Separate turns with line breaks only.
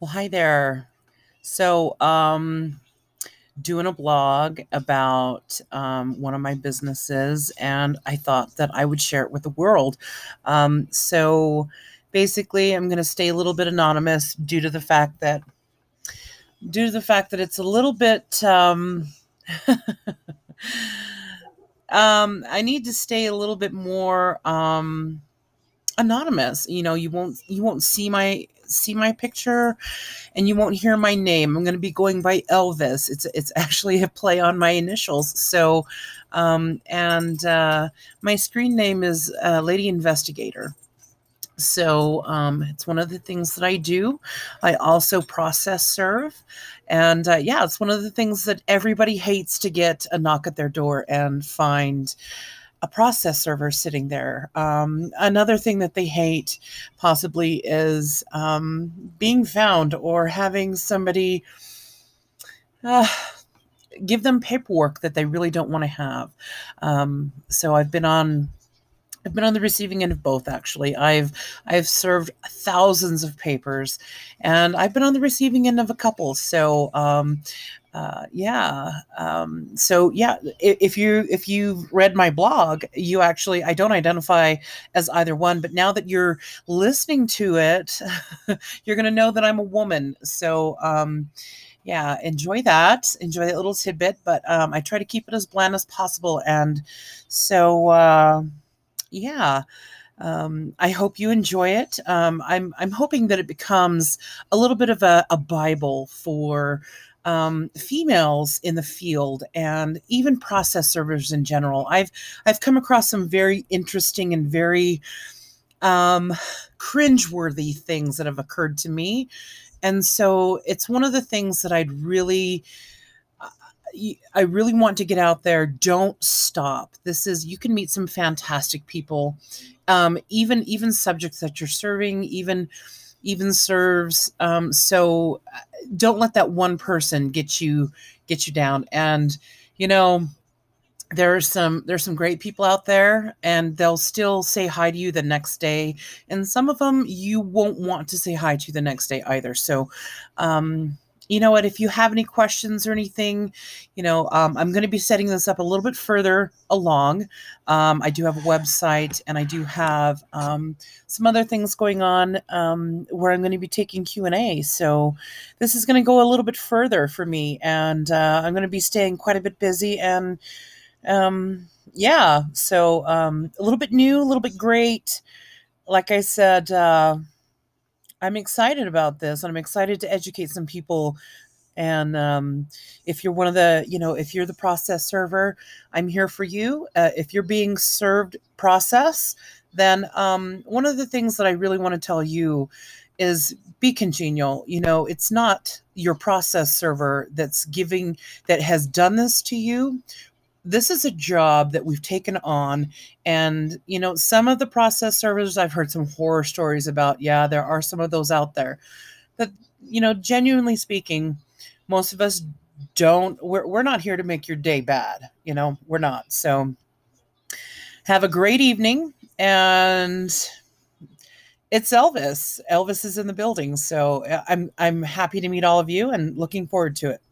Well, hi there. So, um, doing a blog about um, one of my businesses, and I thought that I would share it with the world. Um, so, basically, I'm going to stay a little bit anonymous due to the fact that due to the fact that it's a little bit um, um, I need to stay a little bit more um, anonymous. You know, you won't you won't see my see my picture and you won't hear my name. I'm going to be going by Elvis. It's it's actually a play on my initials. So um, and uh, my screen name is uh, Lady Investigator. So um, it's one of the things that I do. I also process serve. And uh, yeah, it's one of the things that everybody hates to get a knock at their door and find a process server sitting there. Um, another thing that they hate possibly is um, being found or having somebody uh, give them paperwork that they really don't want to have. Um, so I've been on I've been on the receiving end of both actually. I've I've served thousands of papers and I've been on the receiving end of a couple. So um, uh, yeah. Um, so yeah, if, you if you've read my blog, you actually I don't identify as either one, but now that you're listening to it, you're gonna know that I'm a woman. So um, yeah, enjoy that. Enjoy that little tidbit, but um, I try to keep it as bland as possible. And so uh, yeah. Um, I hope you enjoy it. Um, I'm I'm hoping that it becomes a little bit of a, a Bible for um, females in the field and even process servers in general. I've I've come across some very interesting and very um, cringeworthy things that have occurred to me, and so it's one of the things that I'd really. I really want to get out there. Don't stop. This is you can meet some fantastic people, um, even even subjects that you're serving, even even serves. Um, so uh, don't let that one person get you get you down. And you know, there are some there's some great people out there and they'll still say hi to you the next day and some of them you won't want to say hi to the next day either so um you know what, if you have any questions or anything, you know, um, I'm going to be setting this up a little bit further along. Um, I do have a website and I do have um, some other things going on um, where I'm going to be taking Q&A. So this is going to go a little bit further for me and uh, I'm going to be staying quite a bit busy and um, yeah, so um, a little bit new, a little bit great. Like I said, uh, I'm excited about this, and I'm excited to educate some people. And um, if you're one of the, you know, if you're the process server, I'm here for you. Uh, if you're being served process, then um, one of the things that I really want to tell you is be congenial. You know, it's not your process server that's giving, that has done this to you this is a job that we've taken on and you know some of the process servers i've heard some horror stories about yeah there are some of those out there. But you know genuinely speaking most of us don't we're, we're not here to make your day bad you know we're not. So have a great evening and it's elvis. Elvis is in the building so uh, i'm i'm happy to meet all of you and looking forward to it